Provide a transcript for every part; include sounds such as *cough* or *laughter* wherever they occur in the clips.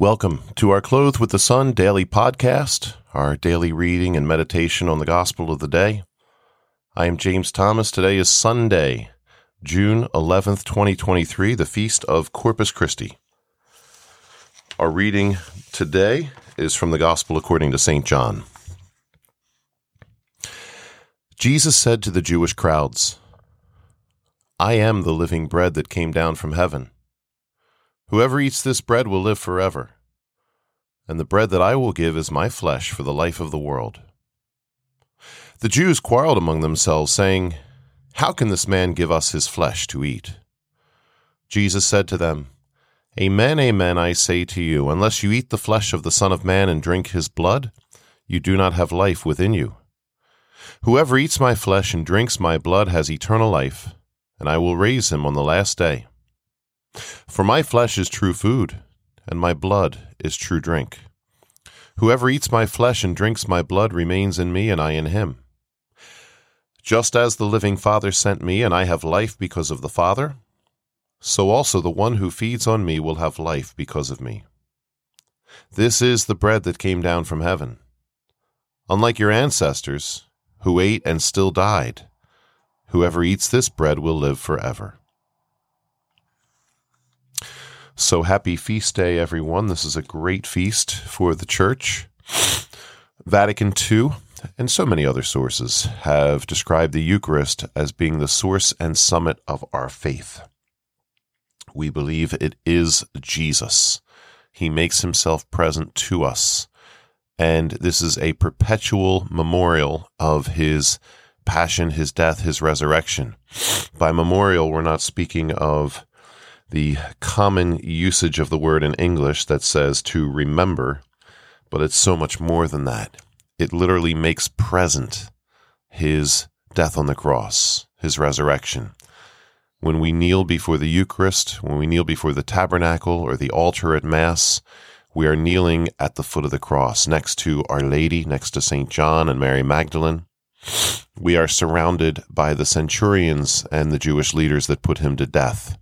Welcome to our Clothed with the Sun daily podcast, our daily reading and meditation on the gospel of the day. I am James Thomas. Today is Sunday, June 11th, 2023, the feast of Corpus Christi. Our reading today is from the gospel according to St. John. Jesus said to the Jewish crowds, I am the living bread that came down from heaven. Whoever eats this bread will live forever. And the bread that I will give is my flesh for the life of the world. The Jews quarreled among themselves, saying, How can this man give us his flesh to eat? Jesus said to them, Amen, amen, I say to you, unless you eat the flesh of the Son of Man and drink his blood, you do not have life within you. Whoever eats my flesh and drinks my blood has eternal life, and I will raise him on the last day. For my flesh is true food, and my blood is true drink. Whoever eats my flesh and drinks my blood remains in me, and I in him. Just as the living Father sent me, and I have life because of the Father, so also the one who feeds on me will have life because of me. This is the bread that came down from heaven. Unlike your ancestors, who ate and still died, whoever eats this bread will live forever. So happy feast day, everyone. This is a great feast for the church. Vatican II and so many other sources have described the Eucharist as being the source and summit of our faith. We believe it is Jesus. He makes himself present to us. And this is a perpetual memorial of his passion, his death, his resurrection. By memorial, we're not speaking of the common usage of the word in English that says to remember, but it's so much more than that. It literally makes present his death on the cross, his resurrection. When we kneel before the Eucharist, when we kneel before the tabernacle or the altar at Mass, we are kneeling at the foot of the cross next to Our Lady, next to St. John and Mary Magdalene. We are surrounded by the centurions and the Jewish leaders that put him to death.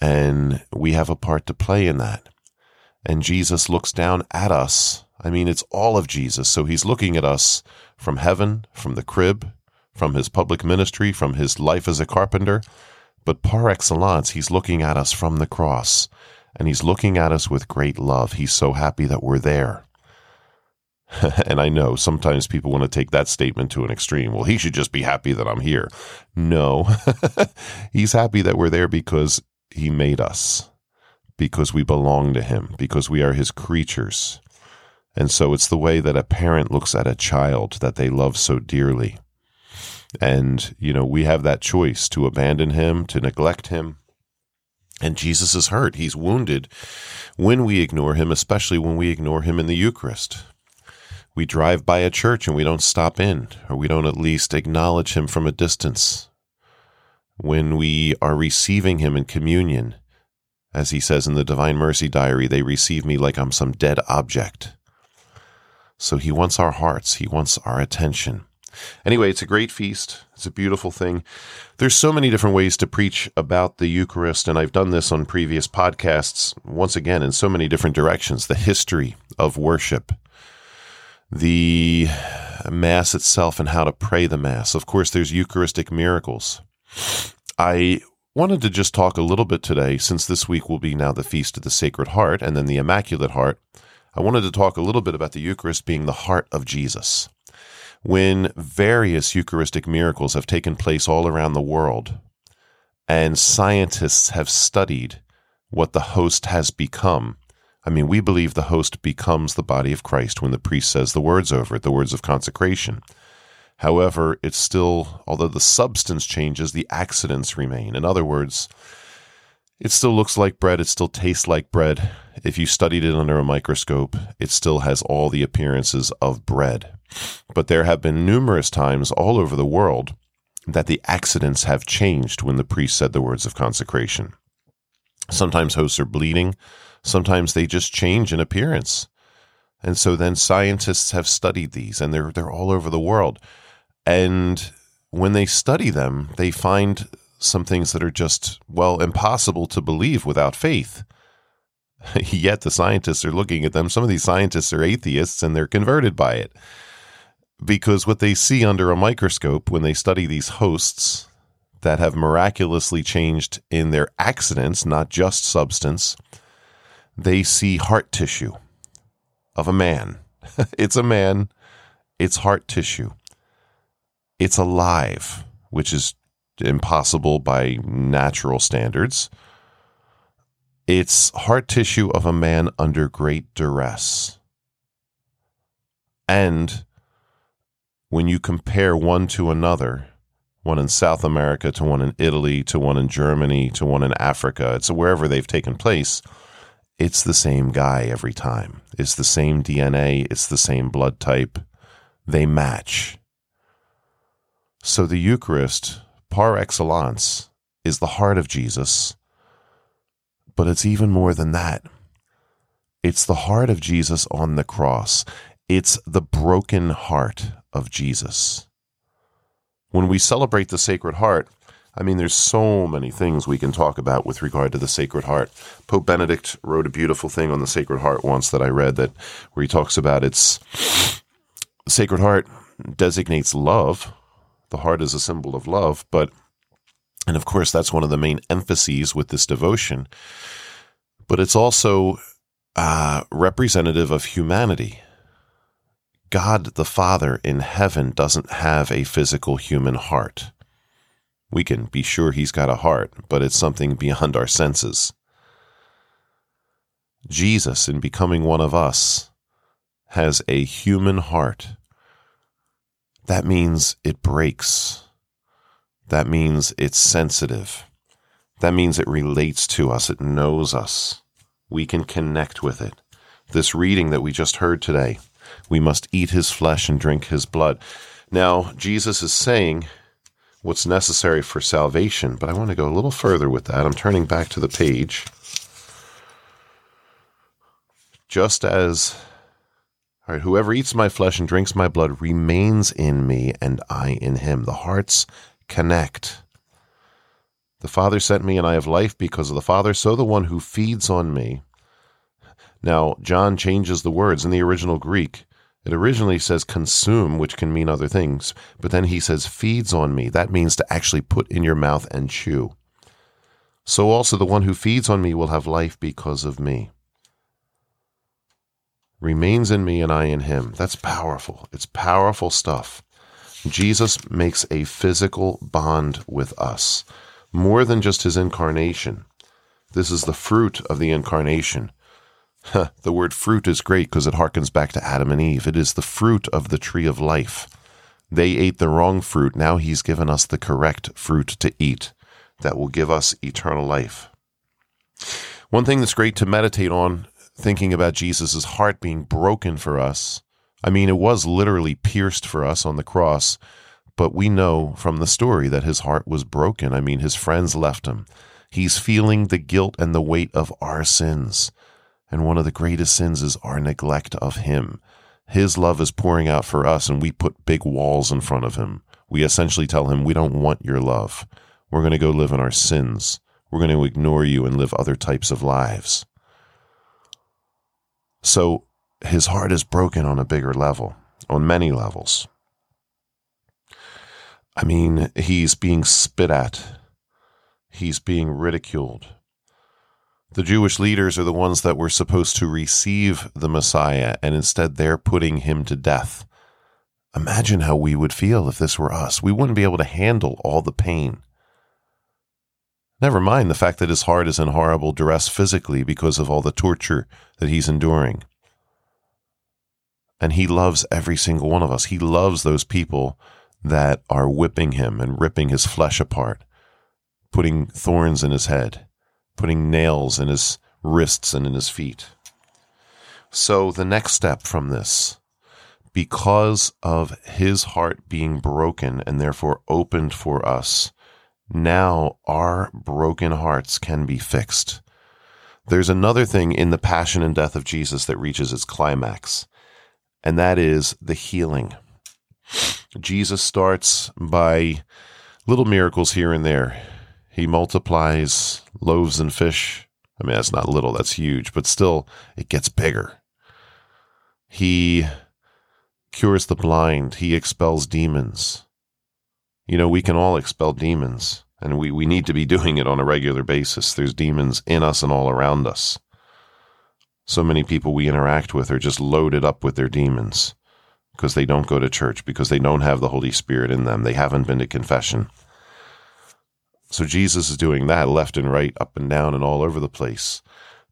And we have a part to play in that. And Jesus looks down at us. I mean, it's all of Jesus. So he's looking at us from heaven, from the crib, from his public ministry, from his life as a carpenter. But par excellence, he's looking at us from the cross. And he's looking at us with great love. He's so happy that we're there. *laughs* and I know sometimes people want to take that statement to an extreme. Well, he should just be happy that I'm here. No, *laughs* he's happy that we're there because he made us because we belong to Him, because we are His creatures. And so it's the way that a parent looks at a child that they love so dearly. And, you know, we have that choice to abandon Him, to neglect Him. And Jesus is hurt. He's wounded when we ignore Him, especially when we ignore Him in the Eucharist. We drive by a church and we don't stop in, or we don't at least acknowledge Him from a distance when we are receiving Him in communion. As he says in the Divine Mercy Diary, they receive me like I'm some dead object. So he wants our hearts, he wants our attention. Anyway, it's a great feast. It's a beautiful thing. There's so many different ways to preach about the Eucharist, and I've done this on previous podcasts, once again, in so many different directions. The history of worship, the Mass itself, and how to pray the Mass. Of course, there's Eucharistic miracles. I wanted to just talk a little bit today, since this week will be now the Feast of the Sacred Heart and then the Immaculate Heart. I wanted to talk a little bit about the Eucharist being the heart of Jesus. When various Eucharistic miracles have taken place all around the world, and scientists have studied what the host has become. I mean, we believe the host becomes the body of Christ when the priest says the words over it, the words of consecration. However, it's still, although the substance changes, the accidents remain. In other words, it still looks like bread, it still tastes like bread. If you studied it under a microscope, it still has all the appearances of bread. But there have been numerous times all over the world that the accidents have changed when the priest said the words of consecration. Sometimes hosts are bleeding, sometimes they just change in appearance. And so then scientists have studied these and they're they're all over the world. And when they study them, they find some things that are just, well, impossible to believe without faith. *laughs* Yet the scientists are looking at them. Some of these scientists are atheists and they're converted by it. Because what they see under a microscope when they study these hosts that have miraculously changed in their accidents, not just substance, they see heart tissue of a man. *laughs* it's a man, it's heart tissue. It's alive, which is impossible by natural standards. It's heart tissue of a man under great duress. And when you compare one to another, one in South America to one in Italy to one in Germany to one in Africa, it's wherever they've taken place, it's the same guy every time. It's the same DNA, it's the same blood type. They match. So the Eucharist, par excellence, is the heart of Jesus, but it's even more than that. It's the heart of Jesus on the cross. It's the broken heart of Jesus. When we celebrate the Sacred Heart, I mean, there's so many things we can talk about with regard to the Sacred Heart. Pope Benedict wrote a beautiful thing on the Sacred Heart once that I read that where he talks about its the Sacred Heart designates love. The heart is a symbol of love, but and of course that's one of the main emphases with this devotion. But it's also uh, representative of humanity. God the Father in heaven doesn't have a physical human heart. We can be sure he's got a heart, but it's something beyond our senses. Jesus, in becoming one of us, has a human heart. That means it breaks. That means it's sensitive. That means it relates to us. It knows us. We can connect with it. This reading that we just heard today, we must eat his flesh and drink his blood. Now, Jesus is saying what's necessary for salvation. But I want to go a little further with that. I'm turning back to the page. Just as all right, whoever eats my flesh and drinks my blood remains in me and I in him. The hearts connect. The Father sent me and I have life because of the Father, so the one who feeds on me. Now, John changes the words in the original Greek. It originally says consume, which can mean other things, but then he says feeds on me. That means to actually put in your mouth and chew. So also the one who feeds on me will have life because of me. Remains in me and I in him. That's powerful. It's powerful stuff. Jesus makes a physical bond with us, more than just his incarnation. This is the fruit of the incarnation the word fruit is great because it harkens back to Adam and Eve. It is the fruit of the tree of life. They ate the wrong fruit. Now he's given us the correct fruit to eat that will give us eternal life. One thing that's great to meditate on, thinking about Jesus' heart being broken for us. I mean, it was literally pierced for us on the cross, but we know from the story that his heart was broken. I mean, his friends left him. He's feeling the guilt and the weight of our sins. And one of the greatest sins is our neglect of Him. His love is pouring out for us, and we put big walls in front of Him. We essentially tell Him, We don't want your love. We're going to go live in our sins. We're going to ignore you and live other types of lives. So his heart is broken on a bigger level, on many levels. I mean, he's being spit at, he's being ridiculed, the Jewish leaders are the ones that were supposed to receive the Messiah, and instead they're putting him to death. Imagine how we would feel if this were us. We wouldn't be able to handle all the pain. Never mind the fact that his heart is in horrible duress physically because of all the torture that he's enduring. And he loves every single one of us. He loves those people that are whipping him and ripping his flesh apart, putting thorns in his head putting nails in his wrists and in his feet. So, the next step from this, because of his heart being broken and therefore opened for us, now our broken hearts can be fixed. There's another thing in the passion and death of Jesus that reaches its climax, and that is the healing. Jesus starts by little miracles here and there. He multiplies loaves and fish I mean, that's not little, that's huge, but still, it gets bigger. He cures the blind, he expels demons. You know, we can all expel demons, and we, we need to be *laughs* doing it on a regular basis. There's demons in us and all around us. So many people we interact with are just loaded up with their demons because they don't go to church, because they don't have the Holy Spirit in them. They haven't been to confession. So Jesus is doing that left and right, up and down, and all over the place.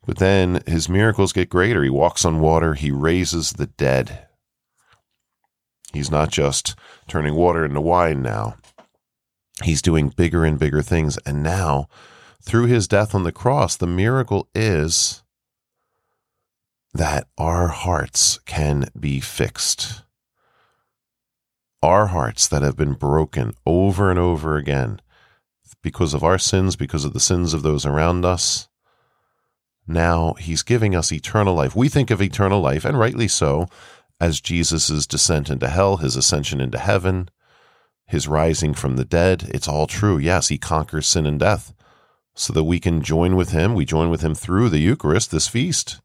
But then his miracles get greater. He walks on water, he raises the dead. He's not just turning water into wine now, he's doing bigger and bigger things. And now, through his death on the cross, the miracle is that our hearts can be fixed. Our hearts that have been broken over and over again because of our sins, because of the sins of those around us. Now he's giving us eternal life. We think of eternal life, and rightly so, as Jesus' descent into hell, his ascension into heaven, his rising from the dead. It's all true. Yes, he conquers sin and death so that we can join with him. We join with him through the Eucharist, this feast,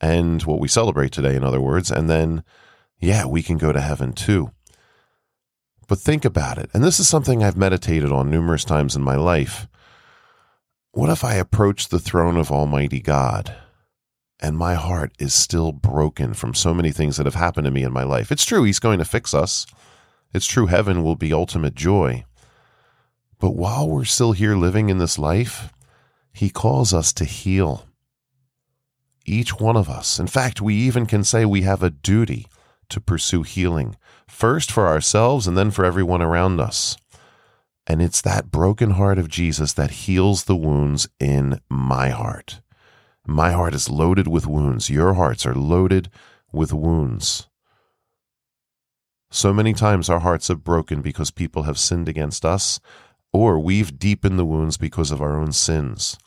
and what we celebrate today, in other words. And then, yeah, we can go to heaven too. But think about it. And this is something I've meditated on numerous times in my life. What if I approach the throne of Almighty God and my heart is still broken from so many things that have happened to me in my life? It's true, He's going to fix us. It's true, heaven will be ultimate joy. But while we're still here living in this life, He calls us to heal. Each one of us. In fact, we even can say we have a duty to pursue healing, first for ourselves and then for everyone around us. And it's that broken heart of Jesus that heals the wounds in my heart. My heart is loaded with wounds. Your hearts are loaded with wounds. So many times our hearts have broken because people have sinned against us, or we've deepened the wounds because of our own sins.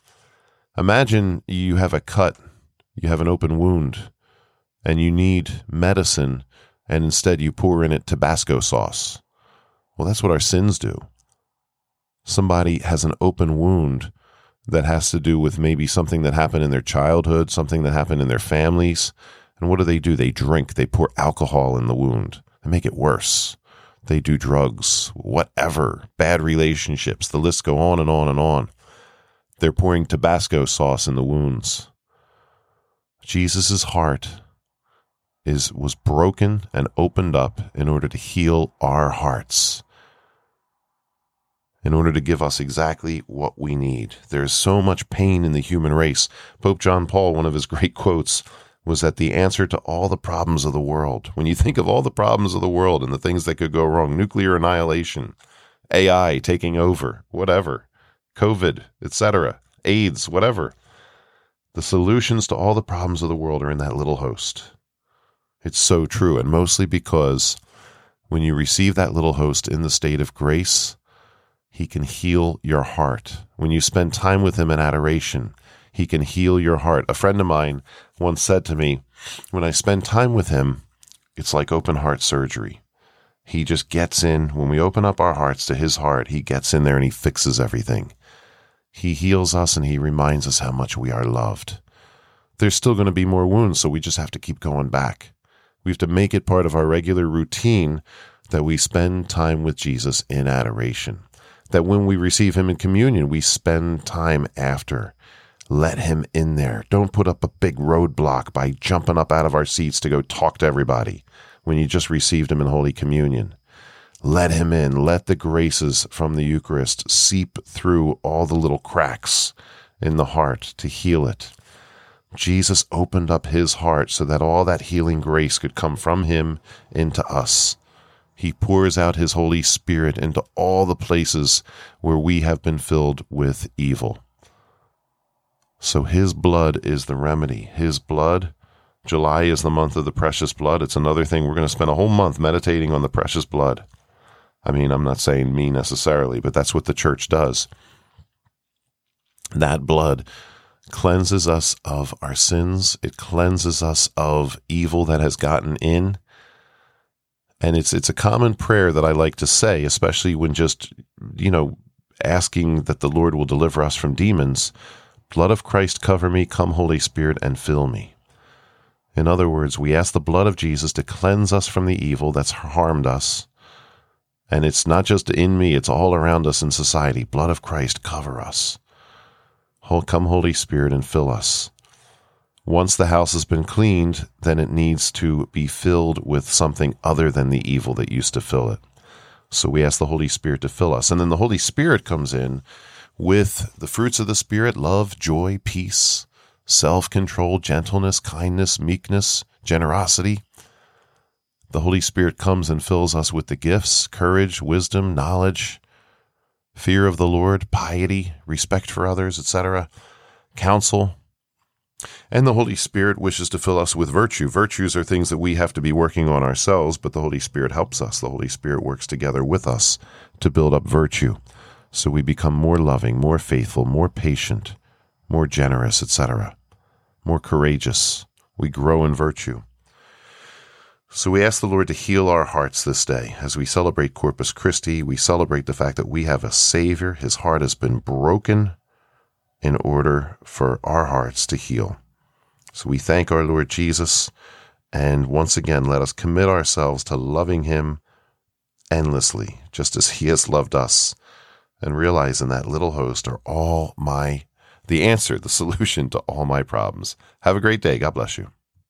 Imagine you have a cut, you have an open wound, and you need medicine and instead you pour in it Tabasco sauce. Well, that's what our sins do. Somebody has an open wound that has to do with maybe something that happened in their childhood, something that happened in their families. And what do they do? They drink, they pour alcohol in the wound, they make it worse. They do drugs, whatever, bad relationships. The list go on and on and on. They're pouring Tabasco sauce in the wounds. Jesus' heart is was broken and opened up in order to heal our hearts in order to give us exactly what we need. There's so much pain in the human race. Pope John Paul, one of his great quotes, was that the answer to all the problems of the world, when you think of all the problems of the world and the things that could go wrong, nuclear annihilation, AI taking over, whatever, COVID, etc., AIDS, whatever, the solutions to all the problems of the world are in that little host. It's so true, and mostly because when you receive that little host in the state of grace, he can heal your heart. When you spend time with him in adoration, he can heal your heart. A friend of mine once said to me, When I spend time with him, it's like open heart surgery. He just gets in. When we open up our hearts to his heart, he gets in there and he fixes everything. He heals us and he reminds us how much we are loved. There's still going to be more wounds, so we just have to keep going back. We have to make it part of our regular routine that we spend time with Jesus in adoration. That when we receive Him in communion, we spend time after. Let Him in there. Don't put up a big roadblock by jumping up out of our seats to go talk to everybody when you just received Him in Holy Communion. Let Him in. Let the graces from the Eucharist seep through all the little cracks in the heart to heal it. Jesus opened up his heart so that all that healing grace could come from him into us. He pours out his Holy Spirit into all the places where we have been filled with evil. So his blood is the remedy. His blood, July is the month of the precious blood. It's another thing. We're going to spend a whole month meditating on the precious blood. I mean, I'm not saying me necessarily, but that's what the church does. That blood cleanses us of our sins. It cleanses us of evil that has gotten in. And it's it's a common prayer that I like to say, especially when just you know asking that the Lord will deliver us from demons. Blood of Christ, cover me. Come, Holy Spirit, and fill me. In other words, we ask the blood of Jesus to cleanse us from the evil that's harmed us. And it's not just in me, it's all around us in society. Blood of Christ, cover us. Come, Holy Spirit, and fill us. Once the house has been cleaned, then it needs to be filled with something other than the evil that used to fill it. So we ask the Holy Spirit to fill us. And then the Holy Spirit comes in with the fruits of the Spirit love, joy, peace, self control, gentleness, kindness, meekness, generosity. The Holy Spirit comes and fills us with the gifts courage, wisdom, knowledge, fear of the Lord, piety, respect for others, etc., counsel. And the Holy Spirit wishes to fill us with virtue. Virtues are things that we have to be working on ourselves, but the Holy Spirit helps us. The Holy Spirit works together with us to build up virtue. So we become more loving, more faithful, more patient, more generous, etc., more courageous. We grow in virtue. So we ask the Lord to heal our hearts this day. As we celebrate Corpus Christi, we celebrate the fact that we have a Savior. His heart has been broken in order for our hearts to heal. So we thank our Lord Jesus. And once again, let us commit ourselves to loving Him endlessly, just as He has loved us. And realize in that little host are all my, the answer, the *laughs* solution to all my problems. Have a great day. God bless you.